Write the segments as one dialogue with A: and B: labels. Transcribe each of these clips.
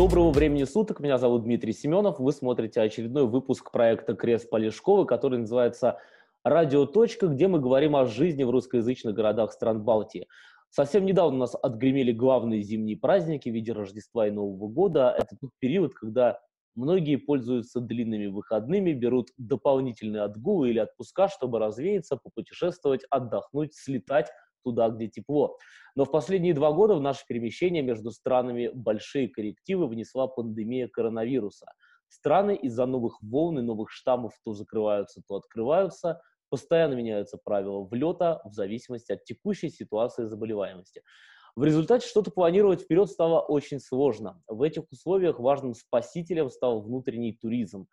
A: Доброго времени суток, меня зовут Дмитрий Семенов, вы смотрите очередной выпуск проекта Крест Полешкова, который называется «Радио. Точка», где мы говорим о жизни в русскоязычных городах стран Балтии. Совсем недавно у нас отгремели главные зимние праздники в виде Рождества и Нового года. Это тот период, когда многие пользуются длинными выходными, берут дополнительные отгулы или отпуска, чтобы развеяться, попутешествовать, отдохнуть, слетать туда, где тепло. Но в последние два года в наше перемещение между странами большие коррективы внесла пандемия коронавируса. Страны из-за новых волн и новых штаммов то закрываются, то открываются. Постоянно меняются правила влета в зависимости от текущей ситуации заболеваемости. В результате что-то планировать вперед стало очень сложно. В этих условиях важным спасителем стал внутренний туризм.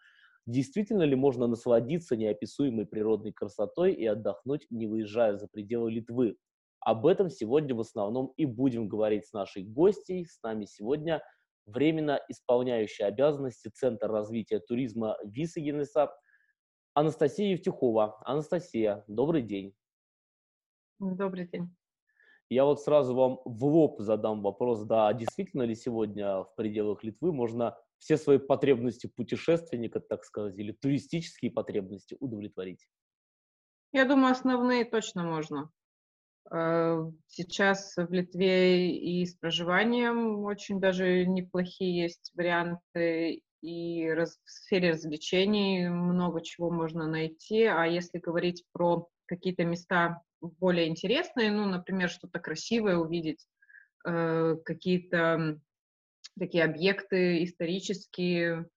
A: Действительно ли можно насладиться неописуемой природной красотой и отдохнуть, не выезжая за пределы Литвы? Об этом сегодня в основном и будем говорить с нашей гостьей. С нами сегодня временно исполняющая обязанности Центра развития туризма Висагенеса Анастасия Евтюхова. Анастасия, добрый день.
B: Добрый день.
A: Я вот сразу вам в лоб задам вопрос, да, действительно ли сегодня в пределах Литвы можно все свои потребности путешественника, так сказать, или туристические потребности удовлетворить?
B: Я думаю, основные точно можно. Э, сейчас в Литве и с проживанием очень даже неплохие есть варианты, и в сфере развлечений много чего можно найти. А если говорить про какие-то места более интересные, ну, например, что-то красивое увидеть, э, какие-то такие объекты исторические,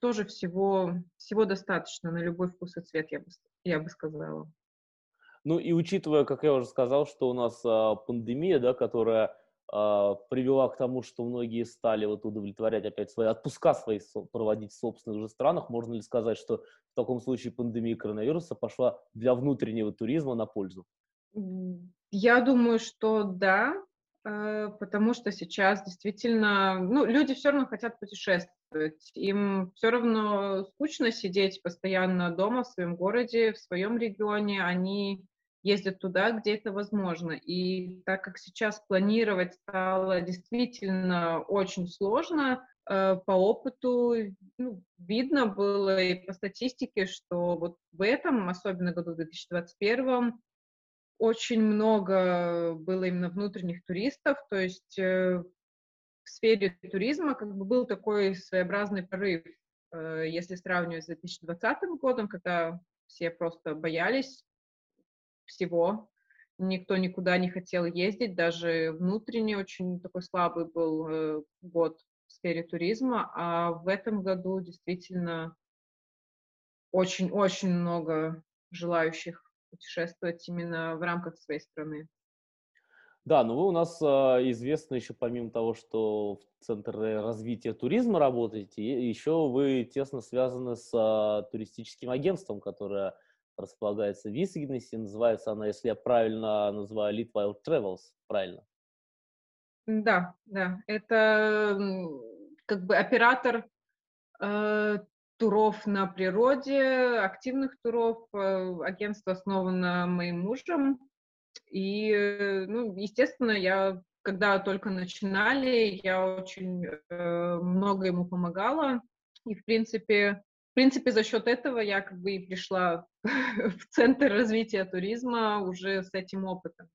B: тоже всего, всего достаточно на любой вкус и цвет, я бы, я бы сказала.
A: Ну и учитывая, как я уже сказал, что у нас а, пандемия, да, которая а, привела к тому, что многие стали вот удовлетворять опять свои отпуска свои проводить в собственных же странах, можно ли сказать, что в таком случае пандемия коронавируса пошла для внутреннего туризма на пользу?
B: Я думаю, что да, э, потому что сейчас действительно, ну, люди все равно хотят путешествовать, им все равно скучно сидеть постоянно дома в своем городе, в своем регионе, они ездят туда, где это возможно. И так как сейчас планировать стало действительно очень сложно, э, по опыту ну, видно было и по статистике, что вот в этом, особенно году 2021, очень много было именно внутренних туристов, то есть э, в сфере туризма как бы был такой своеобразный прорыв, э, если сравнивать с 2020 годом, когда все просто боялись всего. Никто никуда не хотел ездить, даже внутренне очень такой слабый был э, год в сфере туризма, а в этом году действительно очень-очень много желающих путешествовать именно в рамках своей страны.
A: Да, но вы у нас э, известны еще помимо того, что в Центре развития туризма работаете, еще вы тесно связаны с э, туристическим агентством, которое располагается в Висгенесе. Называется она, если я правильно называю, Litwild Travels, правильно?
B: Да, да. Это как бы оператор э, туров на природе, активных туров. Э, агентство основано моим мужем. И, э, ну, естественно, я, когда только начинали, я очень э, много ему помогала. И, в принципе, принципе, за счет этого я как бы и пришла в Центр развития туризма уже с этим опытом.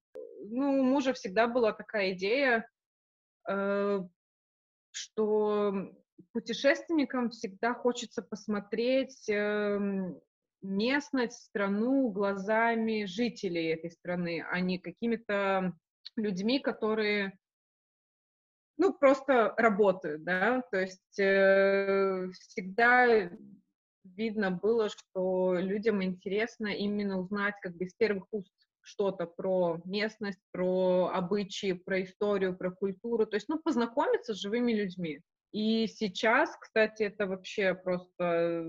B: Ну, у мужа всегда была такая идея, э, что путешественникам всегда хочется посмотреть эм, местность, страну глазами жителей этой страны, а не какими-то людьми, которые ну, просто работают, да, то есть э, всегда видно было, что людям интересно именно узнать как бы из первых уст что-то про местность, про обычаи, про историю, про культуру, то есть, ну, познакомиться с живыми людьми. И сейчас, кстати, это вообще просто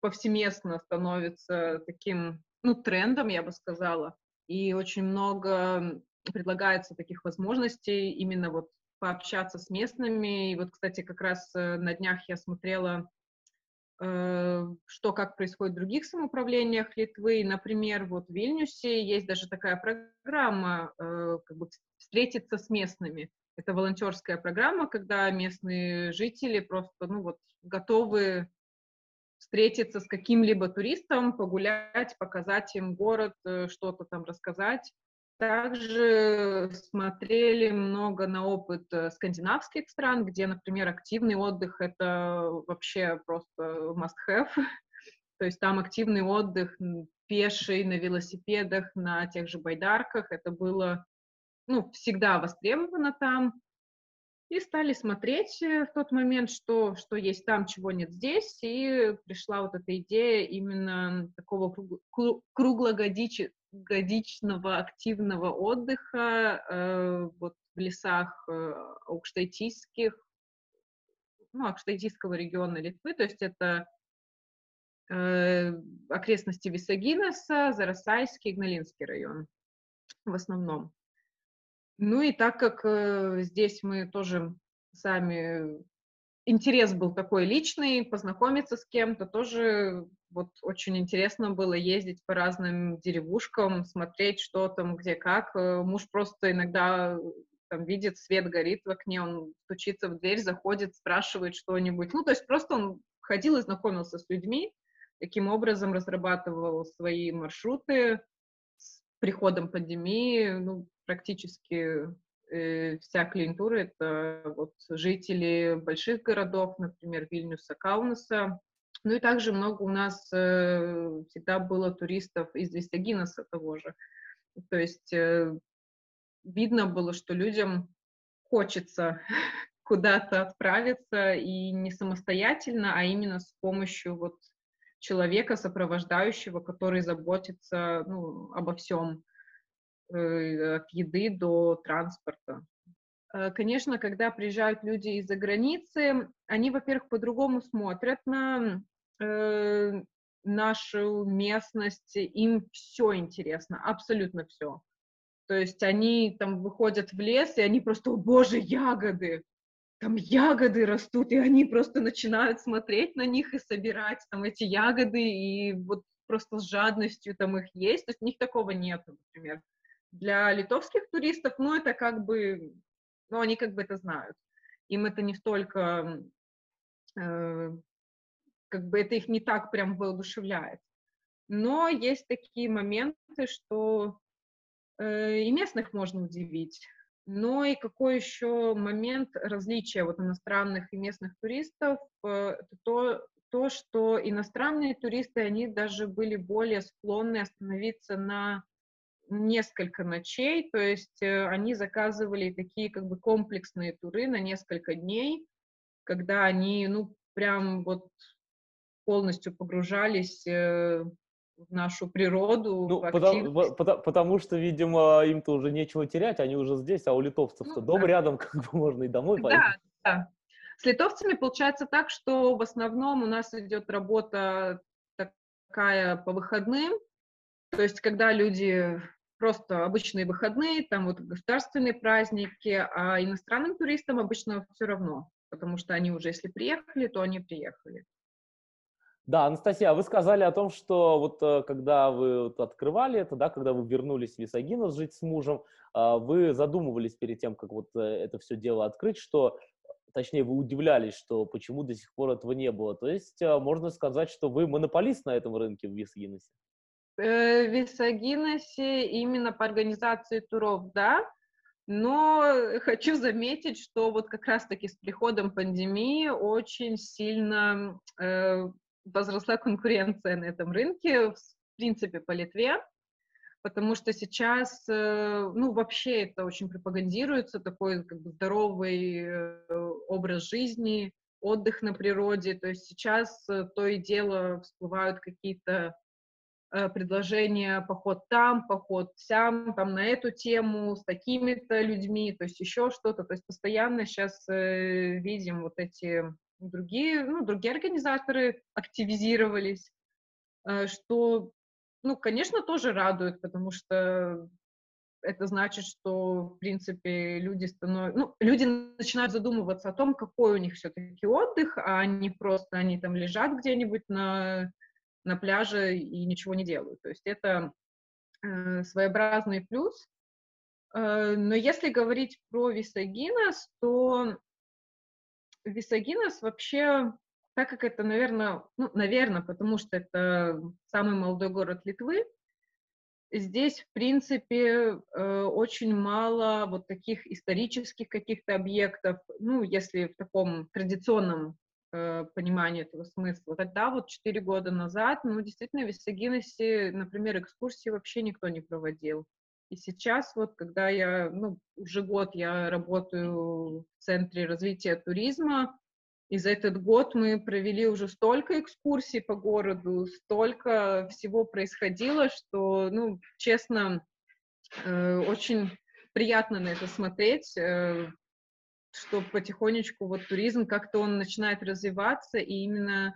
B: повсеместно становится таким, ну, трендом, я бы сказала. И очень много предлагается таких возможностей именно вот пообщаться с местными. И вот, кстати, как раз э, на днях я смотрела что как происходит в других самоуправлениях Литвы. Например, вот в Вильнюсе есть даже такая программа э, как бы встретиться с местными. Это волонтерская программа, когда местные жители просто ну, вот, готовы встретиться с каким-либо туристом, погулять, показать им город, э, что-то там рассказать. Также смотрели много на опыт э, скандинавских стран, где, например, активный отдых — это вообще просто must-have. То есть там активный отдых пеший, на велосипедах, на тех же байдарках. Это было ну, всегда востребовано там. И стали смотреть э, в тот момент, что, что есть там, чего нет здесь, и пришла вот эта идея именно такого круглогодичного активного отдыха э, вот в лесах э, аукштайтийских, ну, аукштайтийского региона Литвы, то есть это э, окрестности Висагинеса, Зарасайский, Игналинский район в основном. Ну и так как э, здесь мы тоже сами интерес был такой личный, познакомиться с кем-то, тоже вот очень интересно было ездить по разным деревушкам, смотреть, что там, где, как. Э, муж просто иногда там видит, свет горит в окне, он стучится в дверь, заходит, спрашивает что-нибудь. Ну, то есть просто он ходил и знакомился с людьми, таким образом разрабатывал свои маршруты с приходом пандемии. Ну, практически вся клиентура — это вот жители больших городов, например, Вильнюса, Каунаса. Ну и также много у нас э, всегда было туристов из Висагинаса того же. То есть э, видно было, что людям хочется куда-то отправиться и не самостоятельно, а именно с помощью вот человека, сопровождающего, который заботится ну, обо всем. Э, от еды до транспорта. Э, конечно, когда приезжают люди из-за границы, они, во-первых, по-другому смотрят на э, нашу местность, им все интересно, абсолютно все. То есть они там выходят в лес, и они просто, о боже, ягоды, там ягоды растут, и они просто начинают смотреть на них и собирать там эти ягоды, и вот просто с жадностью там их есть. То есть у них такого нет, например. Для литовских туристов, ну, это как бы, ну, они как бы это знают. Им это не столько, э, как бы это их не так прям воодушевляет. Но есть такие моменты, что э, и местных можно удивить. Но и какой еще момент различия вот иностранных и местных туристов, э, то, то, что иностранные туристы, они даже были более склонны остановиться на несколько ночей, то есть э, они заказывали такие как бы комплексные туры на несколько дней, когда они, ну, прям вот полностью погружались э, в нашу природу.
A: Ну, потому, потому, потому что, видимо, им-то уже нечего терять, они уже здесь, а у литовцев-то ну, дом да. рядом, как бы можно и домой
B: поехать. Да, да. С литовцами получается так, что в основном у нас идет работа такая по выходным, то есть когда люди просто обычные выходные, там вот государственные праздники, а иностранным туристам обычно все равно, потому что они уже, если приехали, то они приехали.
A: Да, Анастасия, а вы сказали о том, что вот э, когда вы вот открывали это, да, когда вы вернулись в Висагинов жить с мужем, а, вы задумывались перед тем, как вот э, это все дело открыть, что, точнее, вы удивлялись, что почему до сих пор этого не было. То есть э, можно сказать, что вы монополист на этом рынке в Висагиносе?
B: Э, Висагиносе именно по организации туров, да, но хочу заметить, что вот как раз-таки с приходом пандемии очень сильно э, возросла конкуренция на этом рынке, в принципе, по Литве, потому что сейчас, э, ну, вообще это очень пропагандируется, такой как бы здоровый э, образ жизни, отдых на природе, то есть сейчас э, то и дело всплывают какие-то предложение поход там, поход сям, там на эту тему, с такими-то людьми, то есть еще что-то. То есть постоянно сейчас э, видим вот эти другие, ну, другие организаторы активизировались, э, что, ну, конечно, тоже радует, потому что это значит, что, в принципе, люди становятся, ну, люди начинают задумываться о том, какой у них все-таки отдых, а не просто они там лежат где-нибудь на, на пляже и ничего не делают. То есть это э, своеобразный плюс. Э, но если говорить про Висагинос, то Висагинос вообще, так как это, наверное, ну, наверное, потому что это самый молодой город Литвы, здесь, в принципе, э, очень мало вот таких исторических каких-то объектов, ну, если в таком традиционном э, понимании этого смысла. Тогда вот четыре года назад, ну, действительно, в Висагиносе, например, экскурсии вообще никто не проводил. И сейчас вот, когда я, ну, уже год я работаю в Центре развития туризма, и за этот год мы провели уже столько экскурсий по городу, столько всего происходило, что, ну, честно, э, очень приятно на это смотреть, э, что потихонечку вот туризм как-то он начинает развиваться, и именно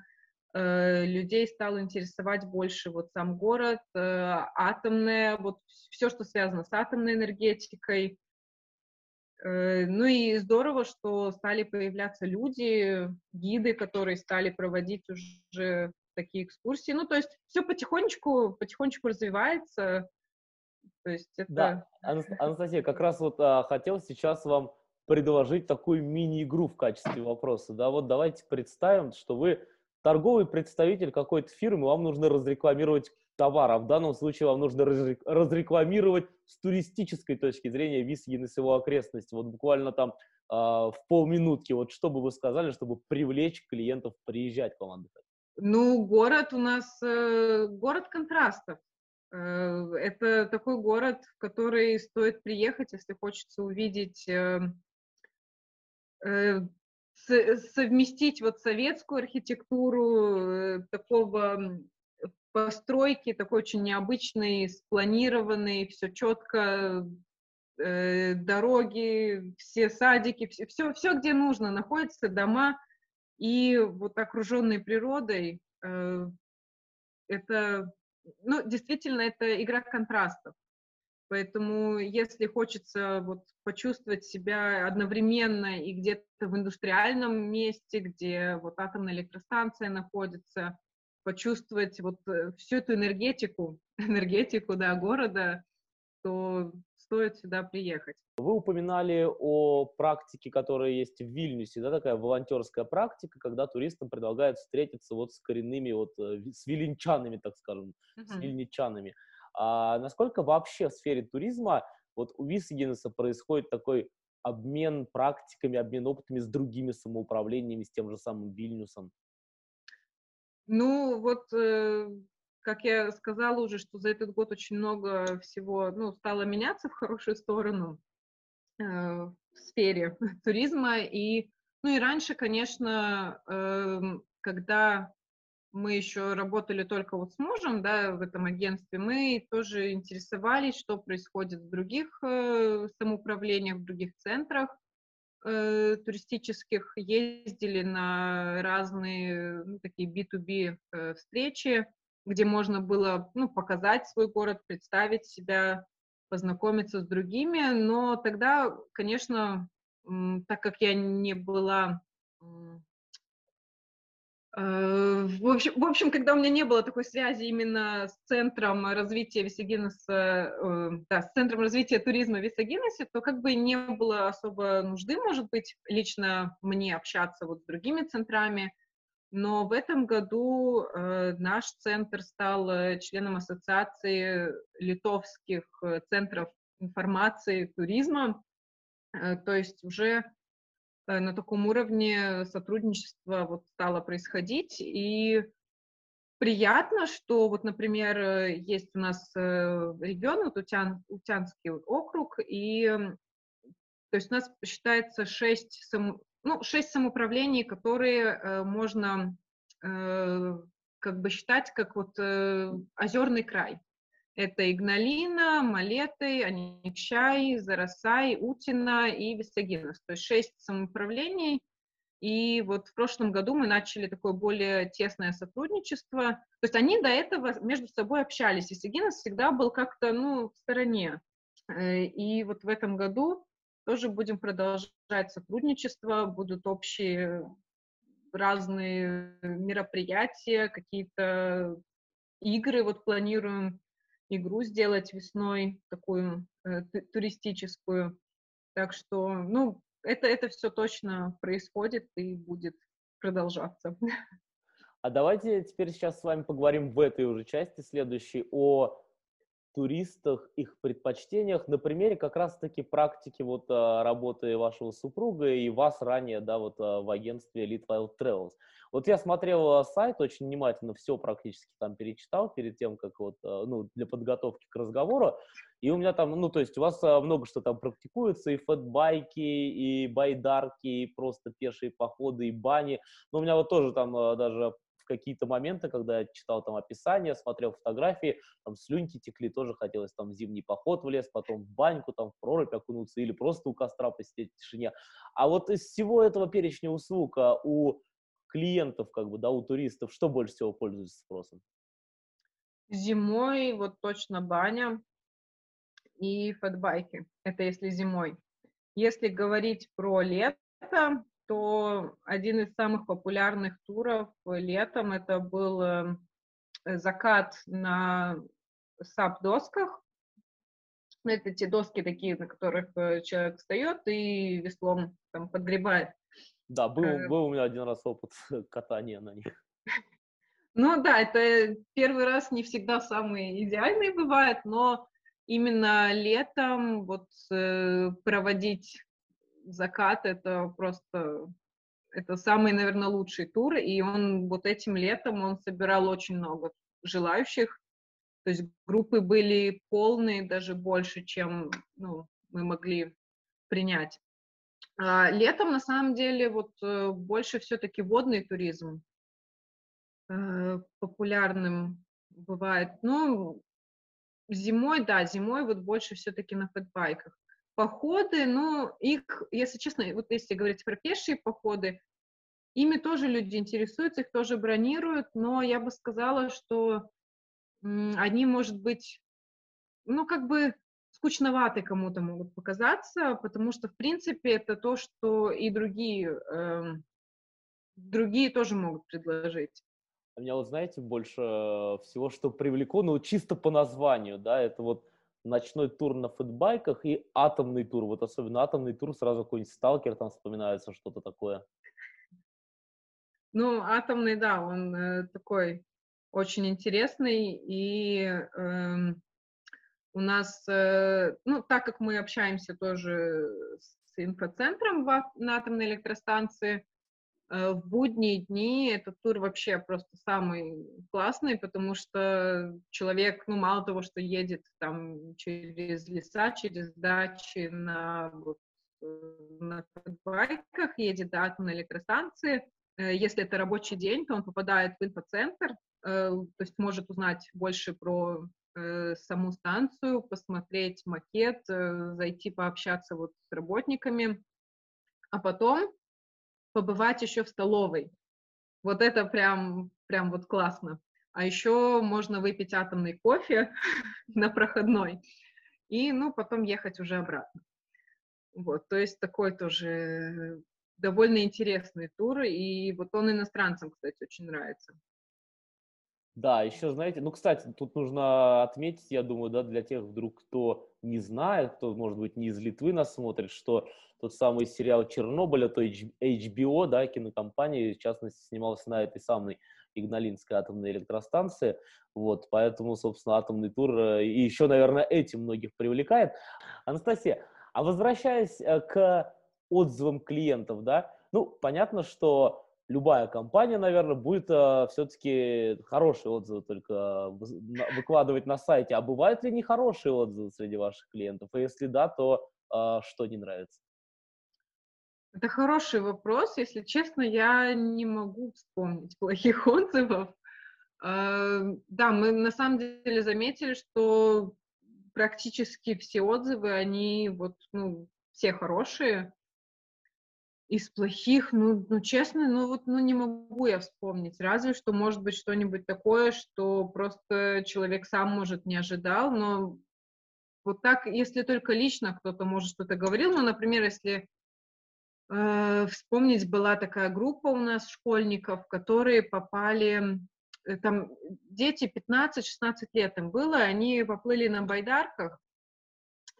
B: э, людей стало интересовать больше вот сам город, э, атомное, вот все, что связано с атомной энергетикой, Э, ну и здорово, что стали появляться люди, гиды, которые стали проводить уже такие экскурсии. Ну, то есть все потихонечку, потихонечку развивается.
A: То есть это... Да, Анастасия, как раз вот а, хотел сейчас вам предложить такую мини-игру в качестве вопроса. Да, вот давайте представим, что вы торговый представитель какой-то фирмы, вам нужно разрекламировать товар, а в данном случае вам нужно разрекламировать с туристической точки зрения Висгин и его окрестности. Вот буквально там э, в полминутки, вот что бы вы сказали, чтобы привлечь клиентов приезжать к вам?
B: Ну, город у нас э, город контрастов. Э, это такой город, в который стоит приехать, если хочется увидеть э, э, совместить вот советскую архитектуру, э, такого постройки, такой очень необычный, спланированный, все четко, э, дороги, все садики, все, все, все, где нужно, находятся дома, и вот окруженные природой, э, это, ну, действительно, это игра контрастов. Поэтому, если хочется вот почувствовать себя одновременно и где-то в индустриальном месте, где вот атомная электростанция находится, почувствовать вот э, всю эту энергетику, энергетику, да, города, то стоит сюда приехать.
A: Вы упоминали о практике, которая есть в Вильнюсе, да, такая волонтерская практика, когда туристам предлагают встретиться вот с коренными, вот э, с виленчанами, так скажем, uh-huh. с вильничанами. А насколько вообще в сфере туризма вот у Висгенеса происходит такой обмен практиками, обмен опытами с другими самоуправлениями, с тем же самым Вильнюсом?
B: Ну, вот, э, как я сказала уже, что за этот год очень много всего, ну, стало меняться в хорошую сторону э, в сфере туризма. И, ну, и раньше, конечно, э, когда мы еще работали только вот с мужем, да, в этом агентстве, мы тоже интересовались, что происходит в других э, самоуправлениях, в других центрах э, туристических, ездили на разные ну, такие B2B э, встречи, где можно было ну, показать свой город, представить себя, познакомиться с другими, но тогда, конечно, так как я не была в общем, в общем, когда у меня не было такой связи именно с центром развития Висагинеса, э, да, с центром развития туризма в то как бы не было особо нужды, может быть, лично мне общаться вот с другими центрами. Но в этом году э, наш центр стал э, членом ассоциации литовских центров информации туризма. Э, то есть уже Э, на таком уровне сотрудничество вот стало происходить. И приятно, что вот, например, э, есть у нас э, регион, вот Утян, Утянский округ, и то есть у нас считается шесть, сам, ну, шесть самоуправлений, которые можно как бы считать как вот озерный край. Это Игналина, Малеты, Аникчай, Зарасай, Утина и Висагинос. То есть шесть самоуправлений. И вот в прошлом году мы начали такое более тесное сотрудничество. То есть они до этого между собой общались. Висагинос всегда был как-то, ну, в стороне. И вот в этом году тоже будем продолжать сотрудничество, будут общие разные мероприятия, какие-то игры. Вот планируем игру сделать весной, такую э, туристическую. Так что, ну, это, это все точно происходит и будет продолжаться.
A: А давайте теперь сейчас с вами поговорим в этой уже части следующей о туристах, их предпочтениях на примере как раз-таки практики вот а, работы вашего супруга и вас ранее, да, вот а, в агентстве Elite Wild Travels. Вот я смотрел а, сайт очень внимательно, все практически там перечитал перед тем, как вот, ну, для подготовки к разговору, и у меня там, ну, то есть у вас много что там практикуется, и фэтбайки, и байдарки, и просто пешие походы, и бани, но у меня вот тоже там даже в какие-то моменты, когда я читал там описание, смотрел фотографии, там слюньки текли, тоже хотелось там зимний поход в лес, потом в баньку, там в прорубь окунуться или просто у костра посидеть в тишине. А вот из всего этого перечня услуг а у клиентов, как бы, да, у туристов, что больше всего пользуется спросом?
B: Зимой вот точно баня и фэтбайки. Это если зимой. Если говорить про лето, то один из самых популярных туров летом это был э, закат на сап-досках. Это те доски такие, на которых э, человек встает и веслом там подгребает.
A: Да, был, э. был у меня один раз опыт катания на них.
B: Ну да, это первый раз не всегда самый идеальный бывает, но именно летом вот проводить закат это просто это самый, наверное, лучший тур, и он вот этим летом он собирал очень много желающих, то есть группы были полные, даже больше, чем ну, мы могли принять. А летом, на самом деле, вот э, больше все-таки водный туризм э, популярным бывает. Ну, зимой, да, зимой вот больше все-таки на фэтбайках. Походы, ну, их, если честно, вот если говорить про пешие походы, ими тоже люди интересуются, их тоже бронируют, но я бы сказала, что они, может быть, ну, как бы скучноваты кому-то могут показаться, потому что, в принципе, это то, что и другие, э, другие тоже могут предложить.
A: А меня вот, знаете, больше всего, что привлекло, ну, чисто по названию, да, это вот ночной тур на фэтбайках и атомный тур. Вот особенно атомный тур, сразу какой-нибудь сталкер там вспоминается, что-то такое.
B: Ну, атомный, да, он э, такой очень интересный. И э, у нас, э, ну, так как мы общаемся тоже с инфоцентром в, на атомной электростанции, в будние дни этот тур вообще просто самый классный, потому что человек, ну, мало того, что едет там через леса, через дачи на, э, на байках, едет до атомной электростанции, э, если это рабочий день, то он попадает в инфоцентр, то есть может узнать больше про саму станцию, посмотреть макет, зайти пообщаться вот с работниками, а потом побывать еще в столовой. Вот это прям, прям вот классно. А еще можно выпить атомный кофе на проходной и, ну, потом ехать уже обратно. Вот, то есть такой тоже довольно интересный тур, и вот он иностранцам, кстати, очень нравится.
A: Да, еще, знаете, ну, кстати, тут нужно отметить, я думаю, да, для тех вдруг, кто не знает, кто, может быть, не из Литвы нас смотрит, что тот самый сериал «Чернобыль», то HBO, да, кинокомпания, в частности, снимался на этой самой Игналинской атомной электростанции, вот, поэтому, собственно, атомный тур э, и еще, наверное, этим многих привлекает. Анастасия, а возвращаясь э, к отзывам клиентов, да, ну, понятно, что любая компания, наверное, будет э, все-таки хорошие отзывы только выкладывать на сайте. А бывают ли нехорошие отзывы среди ваших клиентов? И если да, то э, что не нравится?
B: Это хороший вопрос. Если честно, я не могу вспомнить плохих отзывов. Э, да, мы на самом деле заметили, что практически все отзывы, они вот, ну, все хорошие. Из плохих, ну, ну, честно, ну вот, ну, не могу я вспомнить. Разве что, может быть, что-нибудь такое, что просто человек сам, может, не ожидал, но Вот так, если только лично кто-то, может, что-то говорил, ну, например, если э, вспомнить, была такая группа у нас школьников, которые попали, э, там дети 15-16 лет им было, они поплыли на байдарках,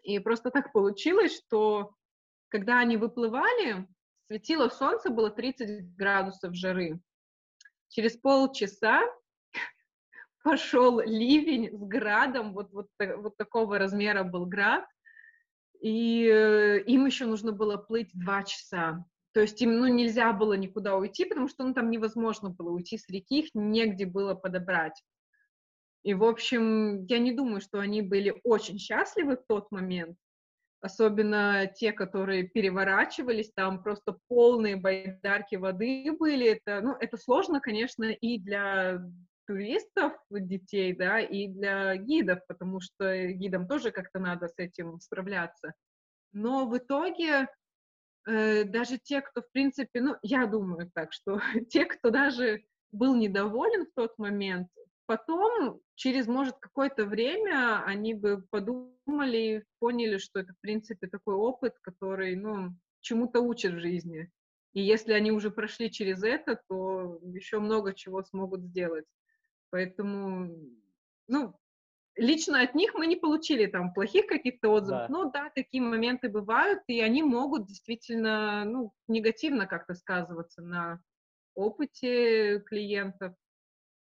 B: и просто так получилось, что когда они выплывали, светило солнце, было 30 градусов жары. Через полчаса пошел ливень с градом, вот, вот, вот такого размера был град, и э, им еще нужно было плыть два часа. То есть им ну, нельзя было никуда уйти, потому что ну, там невозможно было уйти с реки, их негде было подобрать. И, в общем, я не думаю, что они были очень счастливы в тот момент, особенно те, которые переворачивались, там просто полные байдарки воды были. Это, ну, это сложно, конечно, и для туристов, детей, да, и для гидов, потому что гидам тоже как-то надо с этим справляться. Но в итоге э, даже те, кто, в принципе, ну, я думаю так, что те, кто даже был недоволен в тот момент, потом, через, может, какое-то время, они бы подумали и поняли, что это, в принципе, такой опыт, который, ну, чему-то учит в жизни. И если они уже прошли через это, то еще много чего смогут сделать. Поэтому, ну, лично от них мы не получили там плохих каких-то отзывов. Да. Ну да, такие моменты бывают, и они могут действительно, ну, негативно как-то сказываться на опыте клиентов.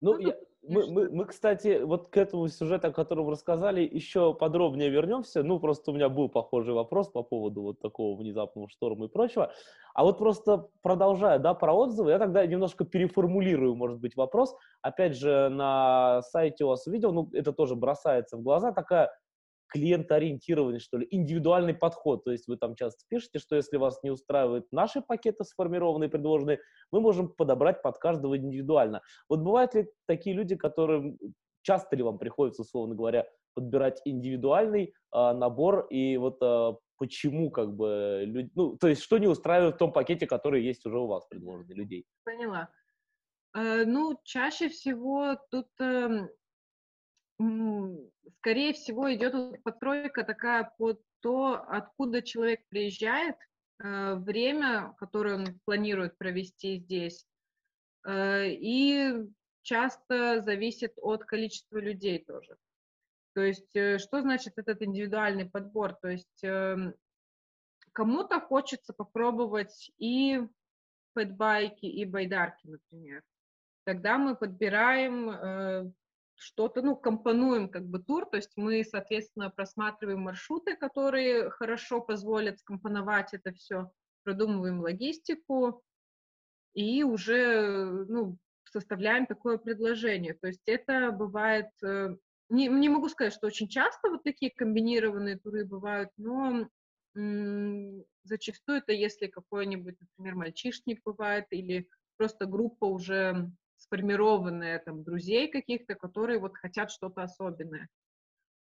A: Ну, ну я, мы, мы, мы, кстати, вот к этому сюжету, о котором рассказали, еще подробнее вернемся. Ну, просто у меня был похожий вопрос по поводу вот такого внезапного шторма и прочего. А вот просто продолжая, да, про отзывы, я тогда немножко переформулирую, может быть, вопрос. Опять же, на сайте у вас увидел, ну, это тоже бросается в глаза, такая клиентоориентированный, что ли, индивидуальный подход. То есть вы там часто пишете, что если вас не устраивают наши пакеты сформированные, предложенные, мы можем подобрать под каждого индивидуально. Вот бывают ли такие люди, которым часто ли вам приходится, условно говоря, подбирать индивидуальный а, набор и вот а, почему как бы люди, ну, то есть что не устраивает в том пакете, который есть уже у вас предложенный людей?
B: Поняла. Э, ну, чаще всего тут э, скорее всего, идет подстройка такая под то, откуда человек приезжает, э, время, которое он планирует провести здесь, э, и часто зависит от количества людей тоже. То есть, э, что значит этот индивидуальный подбор? То есть, эм, кому-то хочется попробовать и фэтбайки, и байдарки, например. Тогда мы подбираем что-то, ну, компонуем как бы тур, то есть мы, соответственно, просматриваем маршруты, которые хорошо позволят скомпоновать это все, продумываем логистику и уже, ну, составляем такое предложение. То есть это бывает, э, не, не могу сказать, что очень часто вот такие комбинированные туры бывают, но зачастую это если какой-нибудь, например, мальчишник бывает или просто группа уже сформированные там друзей каких-то, которые вот хотят что-то особенное.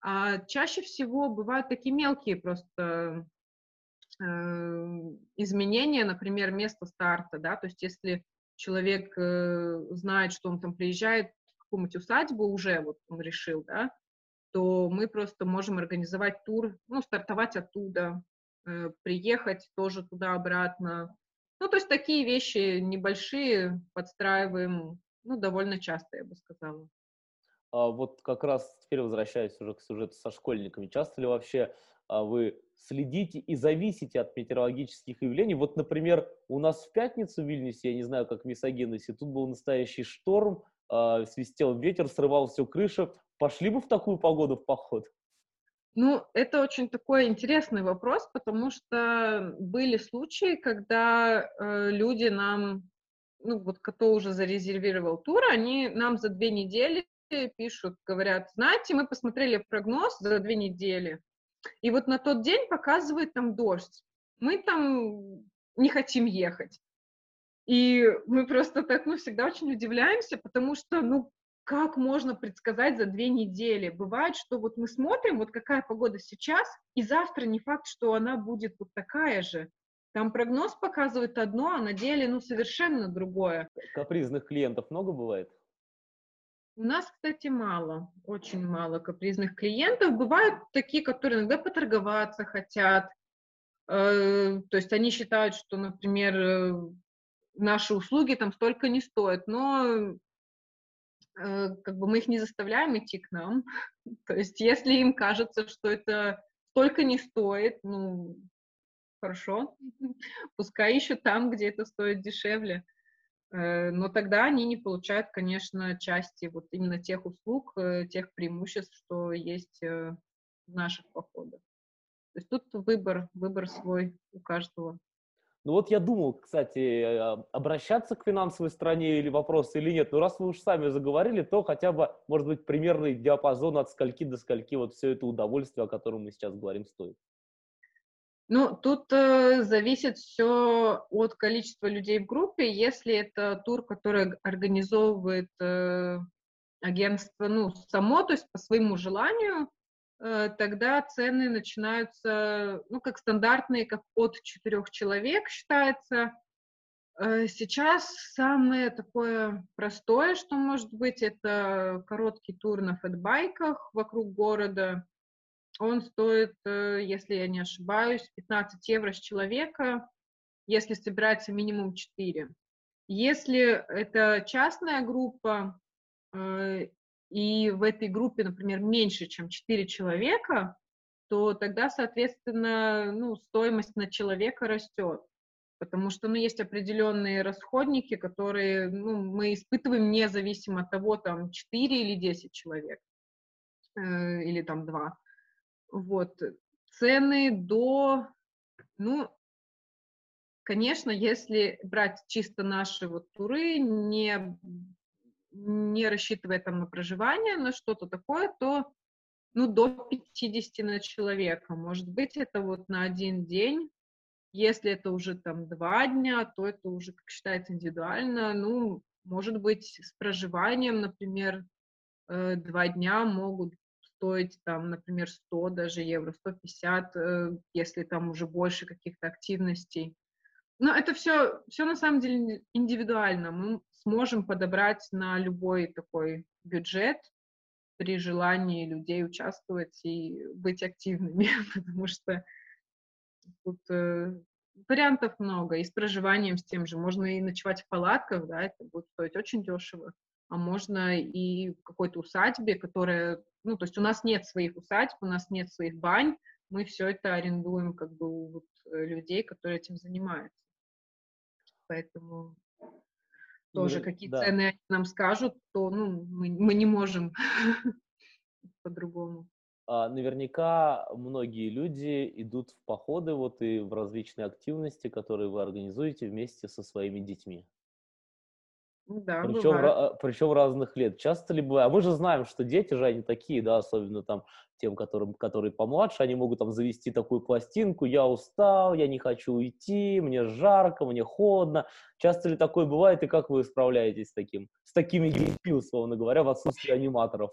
B: А чаще всего бывают такие мелкие просто э, изменения, например, место старта, да, то есть если человек э, знает, что он там приезжает в какую-нибудь усадьбу уже, вот он решил, да, то мы просто можем организовать тур, ну, стартовать оттуда, э, приехать тоже туда-обратно. Ну, то есть такие вещи небольшие подстраиваем ну, довольно часто, я бы сказала.
A: А вот как раз теперь возвращаясь уже к сюжету со школьниками, часто ли вообще а, вы следите и зависите от метеорологических явлений? Вот, например, у нас в пятницу в Вильнюсе, я не знаю, как в Мисогенесе, тут был настоящий шторм, а, свистел ветер, срывал всю крышу. Пошли бы в такую погоду в поход?
B: Ну, это очень такой интересный вопрос, потому что были случаи, когда э, люди нам ну, вот кто уже зарезервировал тур, они нам за две недели пишут, говорят, знаете, мы посмотрели прогноз за две недели, и вот на тот день показывает там дождь. Мы там не хотим ехать. И мы просто так, ну, всегда очень удивляемся, потому что, ну, как можно предсказать за две недели? Бывает, что вот мы смотрим, вот какая погода сейчас, и завтра не факт, что она будет вот такая же. Там прогноз показывает одно, а на деле, ну, совершенно другое.
A: Капризных клиентов много бывает?
B: У нас, кстати, мало, очень мало капризных клиентов. Бывают такие, которые иногда поторговаться хотят. Э, то есть они считают, что, например, э, наши услуги там столько не стоят, но э, как бы мы их не заставляем идти к нам. То есть если им кажется, что это столько не стоит, ну, хорошо, пускай ищут там, где это стоит дешевле. Э, но тогда они не получают, конечно, части вот именно тех услуг, э, тех преимуществ, что есть э, в наших походах. То есть тут выбор, выбор свой у каждого.
A: Ну вот я думал, кстати, обращаться к финансовой стороне или вопросы или нет. Но раз вы уж сами заговорили, то хотя бы, может быть, примерный диапазон от скольки до скольки вот все это удовольствие, о котором мы сейчас говорим, стоит.
B: Ну, тут э, зависит все от количества людей в группе. Если это тур, который организовывает э, агентство, ну, само, то есть по своему желанию, э, тогда цены начинаются, ну, как стандартные, как от четырех человек считается. Э, сейчас самое такое простое, что может быть, это короткий тур на фэтбайках вокруг города – он стоит, э, если я не ошибаюсь, 15 евро с человека, если собирается минимум 4. Если это частная группа, э, и в этой группе, например, меньше, чем 4 человека, то тогда, соответственно, ну, стоимость на человека растет. Потому что ну, есть определенные расходники, которые ну, мы испытываем независимо от того, там 4 или 10 человек, э, или там 2. Вот. Цены до, ну, конечно, если брать чисто наши вот туры, не, не рассчитывая там на проживание, на что-то такое, то ну, до 50 на человека. Может быть, это вот на один день. Если это уже там два дня, то это уже, как считается, индивидуально. Ну, может быть, с проживанием, например, э, два дня могут стоить там, например, 100 даже евро, 150, э, если там уже больше каких-то активностей. Но это все, все на самом деле индивидуально. Мы сможем подобрать на любой такой бюджет при желании людей участвовать и быть активными, потому что тут э, вариантов много. И с проживанием с тем же. Можно и ночевать в палатках, да, это будет стоить очень дешево. А можно и в какой-то усадьбе, которая ну, то есть у нас нет своих усадьб, у нас нет своих бань, мы все это арендуем как бы у вот, э, людей, которые этим занимаются. Поэтому тоже ну, какие да. цены они нам скажут, то ну, мы, мы не можем по-другому.
A: А, наверняка многие люди идут в походы вот и в различные активности, которые вы организуете вместе со своими детьми.
B: Да,
A: причем, ра- причем разных лет. Часто ли бывает? А мы же знаем, что дети же они такие, да, особенно там тем, которым, которые помладше, они могут там завести такую пластинку, я устал, я не хочу уйти, мне жарко, мне холодно. Часто ли такое бывает, и как вы справляетесь с таким, с такими детьми, условно говоря, в отсутствии аниматоров?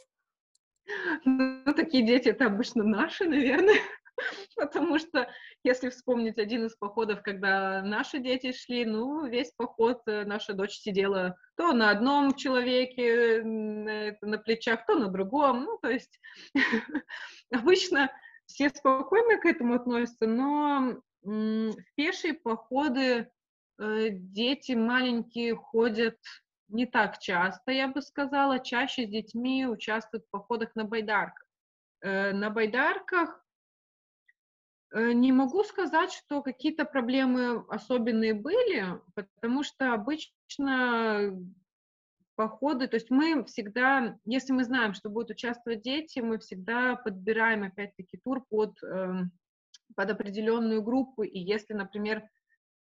B: Ну, такие дети это обычно наши, наверное. Потому что, если вспомнить один из походов, когда наши дети шли, ну, весь поход э, наша дочь сидела то на одном человеке на, плечах, то на другом. Ну, то есть обычно все спокойно к этому относятся, но в пешие походы э, дети маленькие ходят не так часто, я бы сказала, чаще с детьми участвуют в походах на байдарках. Э, на байдарках не могу сказать, что какие-то проблемы особенные были, потому что обычно походы, то есть мы всегда, если мы знаем, что будут участвовать дети, мы всегда подбираем опять-таки тур под, эм, под определенную группу, и если, например,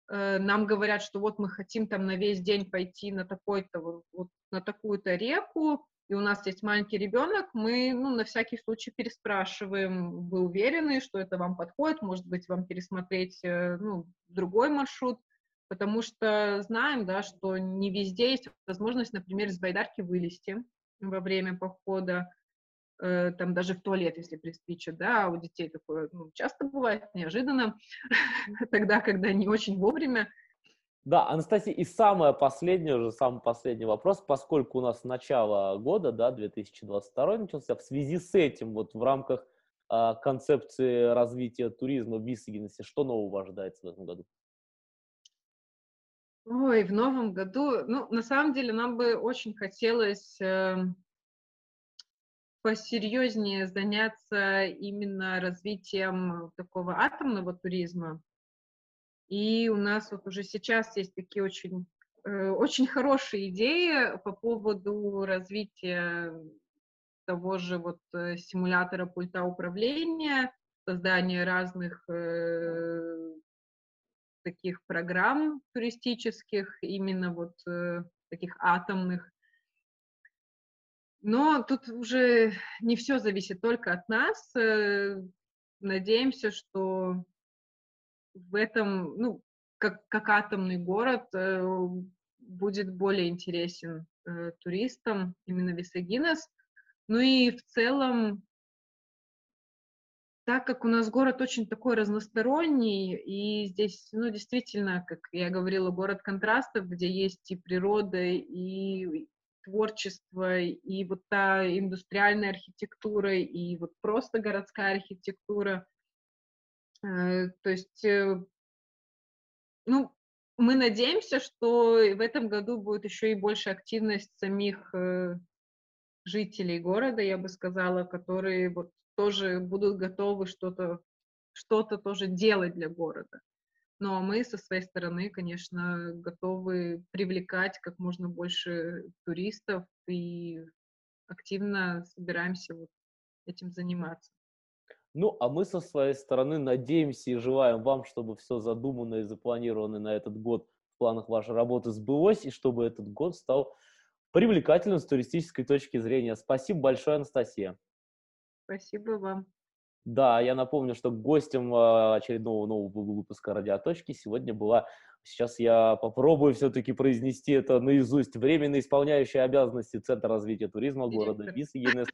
B: э, нам говорят, что вот мы хотим там на весь день пойти на такой-то, вот, на такую-то реку, и у нас есть маленький ребенок, мы ну, на всякий случай переспрашиваем, вы уверены, что это вам подходит, может быть, вам пересмотреть э, ну, другой маршрут, потому что знаем, да, что не везде есть возможность, например, из байдарки вылезти во время похода, э, там даже в туалет, если приспичит, да, а у детей такое ну, часто бывает, неожиданно, тогда, когда не очень вовремя,
A: Да, Анастасия, и самое последнее, уже самый последний вопрос, поскольку у нас начало года, да, 2022 начался, в связи с этим, вот в рамках а, концепции развития туризма в Висагенесе, что нового ожидается в этом году?
B: Ой, в новом году, ну, на самом деле, нам бы очень хотелось э, посерьезнее заняться именно развитием такого атомного туризма, и у нас вот уже сейчас есть такие очень, э, очень хорошие идеи по поводу развития того же вот э, симулятора пульта управления, создания разных э, таких программ туристических, именно вот таких атомных. Но тут уже не все зависит только от нас. Надеемся, что в этом, ну, как, как атомный город, э, будет более интересен э, туристам, именно Висагинес. Ну и в целом, так как у нас город очень такой разносторонний, и здесь, ну, действительно, как я говорила, город контрастов, где есть и природа, и творчество, и вот та индустриальная архитектура, и вот просто городская архитектура. Э, то есть, э, ну, мы надеемся, что в этом году будет еще и больше активность самих э, жителей города, я бы сказала, которые вот тоже будут готовы что-то что-то тоже делать для города. Ну а мы со своей стороны, конечно, готовы привлекать как можно больше туристов и активно собираемся вот этим заниматься.
A: Ну, а мы со своей стороны надеемся и желаем вам, чтобы все задуманное и запланированное на этот год в планах вашей работы сбылось, и чтобы этот год стал привлекательным с туристической точки зрения. Спасибо большое, Анастасия.
B: Спасибо вам.
A: Да, я напомню, что гостем а, очередного нового выпуска «Радиоточки» сегодня была, сейчас я попробую все-таки произнести это наизусть, временно исполняющая обязанности Центра развития туризма города Висагинес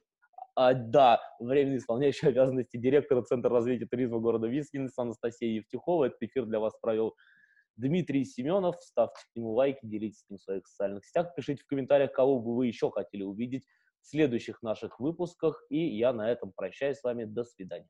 A: а, да, временно исполняющий обязанности директора Центра развития туризма города Вискинс Анастасия Евтюхова. Этот эфир для вас провел Дмитрий Семенов. Ставьте к нему лайки, делитесь с ним в своих социальных сетях. Пишите в комментариях, кого бы вы еще хотели увидеть в следующих наших выпусках. И я на этом прощаюсь с вами. До свидания.